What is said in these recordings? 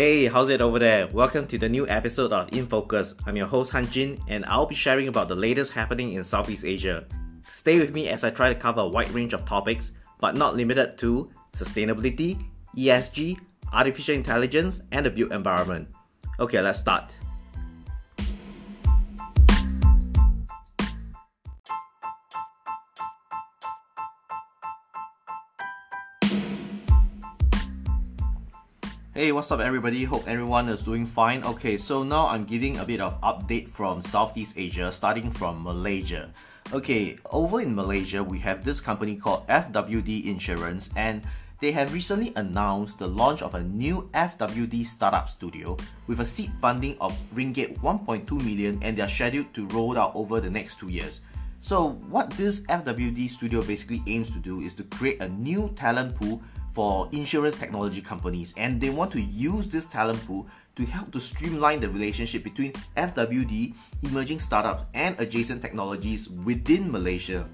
Hey, how's it over there? Welcome to the new episode of In Focus. I'm your host Han Jin, and I'll be sharing about the latest happening in Southeast Asia. Stay with me as I try to cover a wide range of topics, but not limited to sustainability, ESG, artificial intelligence, and the built environment. Okay, let's start. Hey, what's up everybody? Hope everyone is doing fine. Okay, so now I'm giving a bit of update from Southeast Asia, starting from Malaysia. Okay, over in Malaysia, we have this company called FWD Insurance and they have recently announced the launch of a new FWD startup studio with a seed funding of ringgit 1.2 million and they are scheduled to roll out over the next two years. So what this FWD studio basically aims to do is to create a new talent pool for insurance technology companies and they want to use this talent pool to help to streamline the relationship between FWD, emerging startups, and adjacent technologies within Malaysia.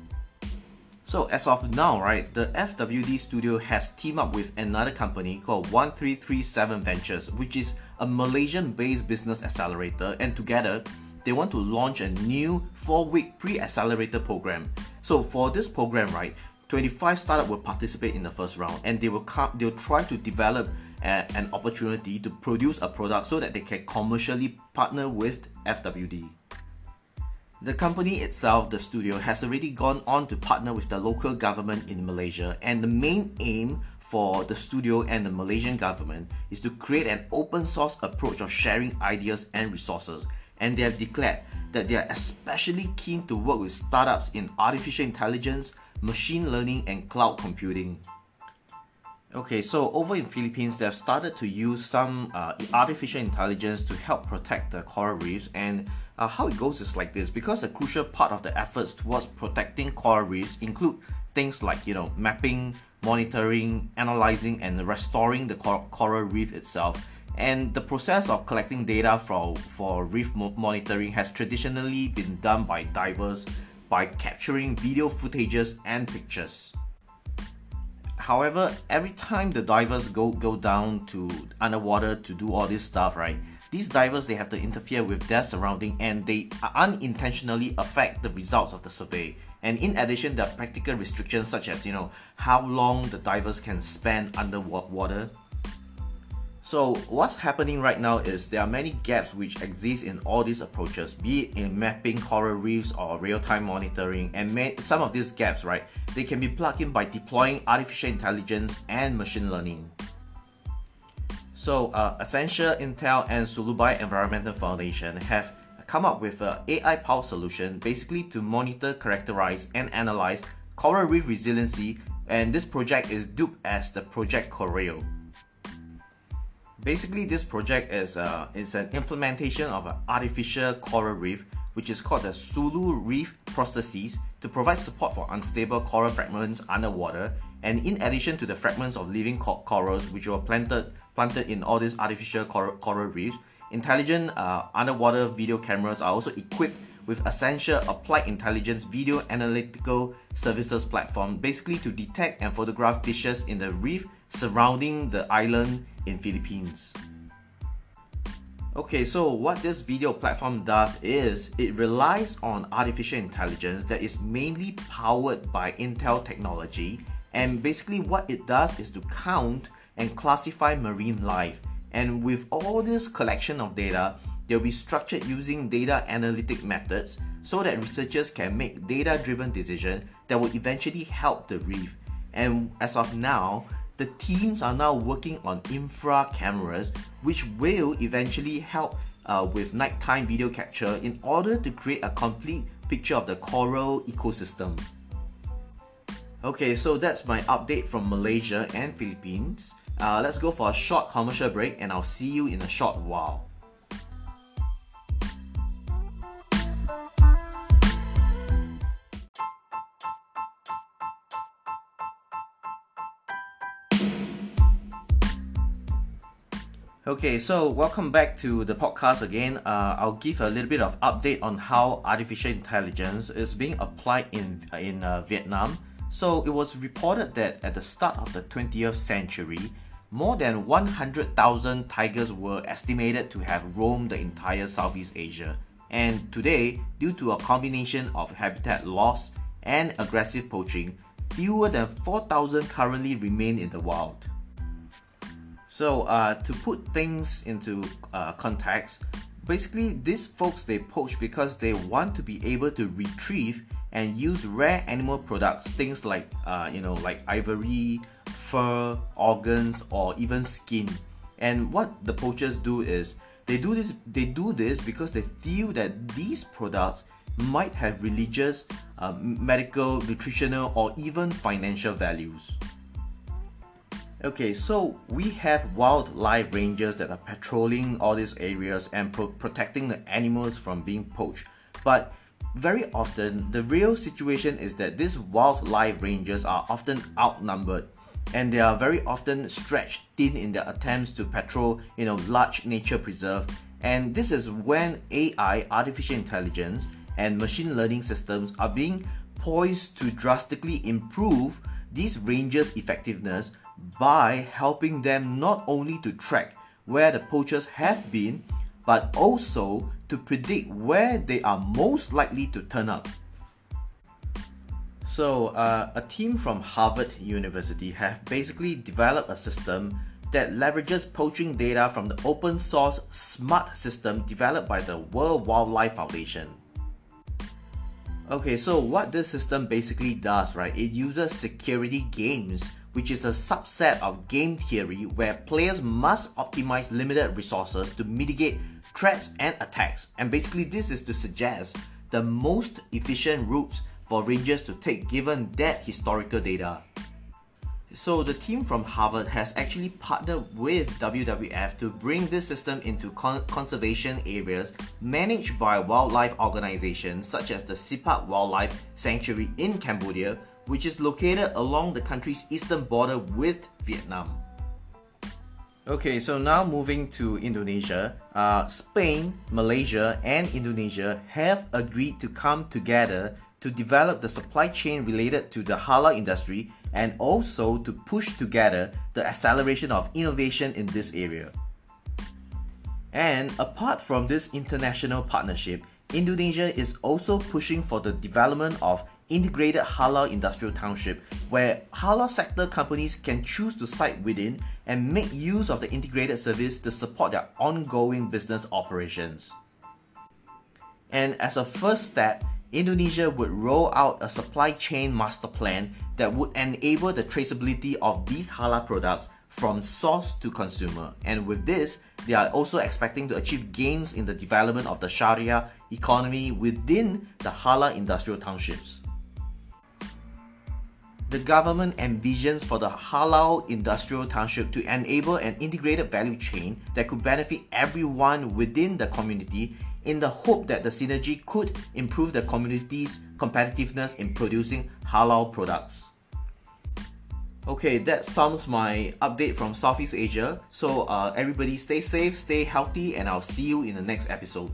So as of now, right, the FWD studio has teamed up with another company called 1337 Ventures, which is a Malaysian-based business accelerator, and together they want to launch a new four-week pre-accelerator program. So for this program, right, 25 startups will participate in the first round and they will come, they'll try to develop a, an opportunity to produce a product so that they can commercially partner with FWD. The company itself, the studio, has already gone on to partner with the local government in Malaysia and the main aim for the studio and the Malaysian government is to create an open source approach of sharing ideas and resources and they have declared that they are especially keen to work with startups in artificial intelligence, machine learning and cloud computing. Okay, so over in Philippines, they've started to use some uh, artificial intelligence to help protect the coral reefs. And uh, how it goes is like this: because a crucial part of the efforts towards protecting coral reefs include things like you know mapping, monitoring, analyzing, and restoring the cor- coral reef itself. And the process of collecting data for for reef mo- monitoring has traditionally been done by divers by capturing video footages and pictures. However, every time the divers go, go down to underwater to do all this stuff, right? These divers they have to interfere with their surrounding and they unintentionally affect the results of the survey. And in addition, there are practical restrictions such as you know how long the divers can spend underwater so what's happening right now is there are many gaps which exist in all these approaches, be it in mapping coral reefs or real-time monitoring, and some of these gaps, right, they can be plugged in by deploying artificial intelligence and machine learning. So uh, Intel, and Sulubaaï Environmental Foundation have come up with an AI-powered solution basically to monitor, characterize, and analyze coral reef resiliency, and this project is dubbed as the Project Coral. Basically, this project is, uh, is an implementation of an artificial coral reef, which is called the Sulu Reef Prosthesis, to provide support for unstable coral fragments underwater. And in addition to the fragments of living corals, which were planted planted in all these artificial coral, coral reefs, intelligent uh, underwater video cameras are also equipped with Accenture Applied Intelligence Video Analytical Services platform, basically to detect and photograph fishes in the reef surrounding the island in Philippines. Okay, so what this video platform does is it relies on artificial intelligence that is mainly powered by Intel technology. And basically what it does is to count and classify marine life. And with all this collection of data they'll be structured using data analytic methods so that researchers can make data driven decisions that will eventually help the reef. And as of now the teams are now working on infra cameras, which will eventually help uh, with nighttime video capture in order to create a complete picture of the coral ecosystem. Okay, so that's my update from Malaysia and Philippines. Uh, let's go for a short commercial break and I'll see you in a short while. Okay, so welcome back to the podcast again. Uh, I'll give a little bit of update on how artificial intelligence is being applied in in uh, Vietnam. So it was reported that at the start of the 20th century, more than 100,000 tigers were estimated to have roamed the entire Southeast Asia. And today, due to a combination of habitat loss and aggressive poaching, fewer than 4,000 currently remain in the wild. So, uh, to put things into uh, context, basically these folks they poach because they want to be able to retrieve and use rare animal products, things like uh, you know like ivory, fur, organs, or even skin. And what the poachers do is they do this they do this because they feel that these products might have religious, uh, medical, nutritional, or even financial values. Okay, so we have wildlife rangers that are patrolling all these areas and pro- protecting the animals from being poached. But very often, the real situation is that these wildlife rangers are often outnumbered and they are very often stretched thin in their attempts to patrol, you know, large nature preserve. And this is when AI, artificial intelligence, and machine learning systems are being poised to drastically improve these rangers' effectiveness by helping them not only to track where the poachers have been, but also to predict where they are most likely to turn up. So, uh, a team from Harvard University have basically developed a system that leverages poaching data from the open source SMART system developed by the World Wildlife Foundation. Okay, so what this system basically does, right? It uses security games which is a subset of game theory where players must optimize limited resources to mitigate threats and attacks. And basically, this is to suggest the most efficient routes for rangers to take given that historical data. So the team from Harvard has actually partnered with WWF to bring this system into con- conservation areas managed by wildlife organizations such as the Srepok Wildlife Sanctuary in Cambodia, which is located along the country's eastern border with Vietnam. Okay, so now moving to Indonesia, uh, Spain, Malaysia, and Indonesia have agreed to come together to develop the supply chain related to the halal industry and also to push together the acceleration of innovation in this area. And apart from this international partnership, Indonesia is also pushing for the development of integrated halal industrial township where halal sector companies can choose to site within and make use of the integrated service to support their ongoing business operations. And as a first step, Indonesia would roll out a supply chain master plan that would enable the traceability of these halal products from source to consumer. And with this, they are also expecting to achieve gains in the development of the Sharia economy within the halal industrial townships the government envisions for the halal industrial township to enable an integrated value chain that could benefit everyone within the community in the hope that the synergy could improve the community's competitiveness in producing halal products. Okay, that sums my update from Southeast Asia. So, uh, everybody stay safe, stay healthy, and I'll see you in the next episode.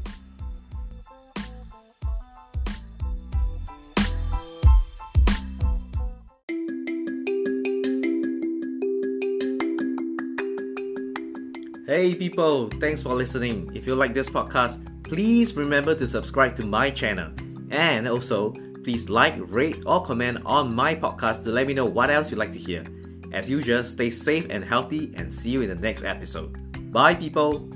Hey people, thanks for listening. If you like this podcast, please remember to subscribe to my channel. And also, please like, rate, or comment on my podcast to let me know what else you'd like to hear. As usual, stay safe and healthy, and see you in the next episode. Bye, people.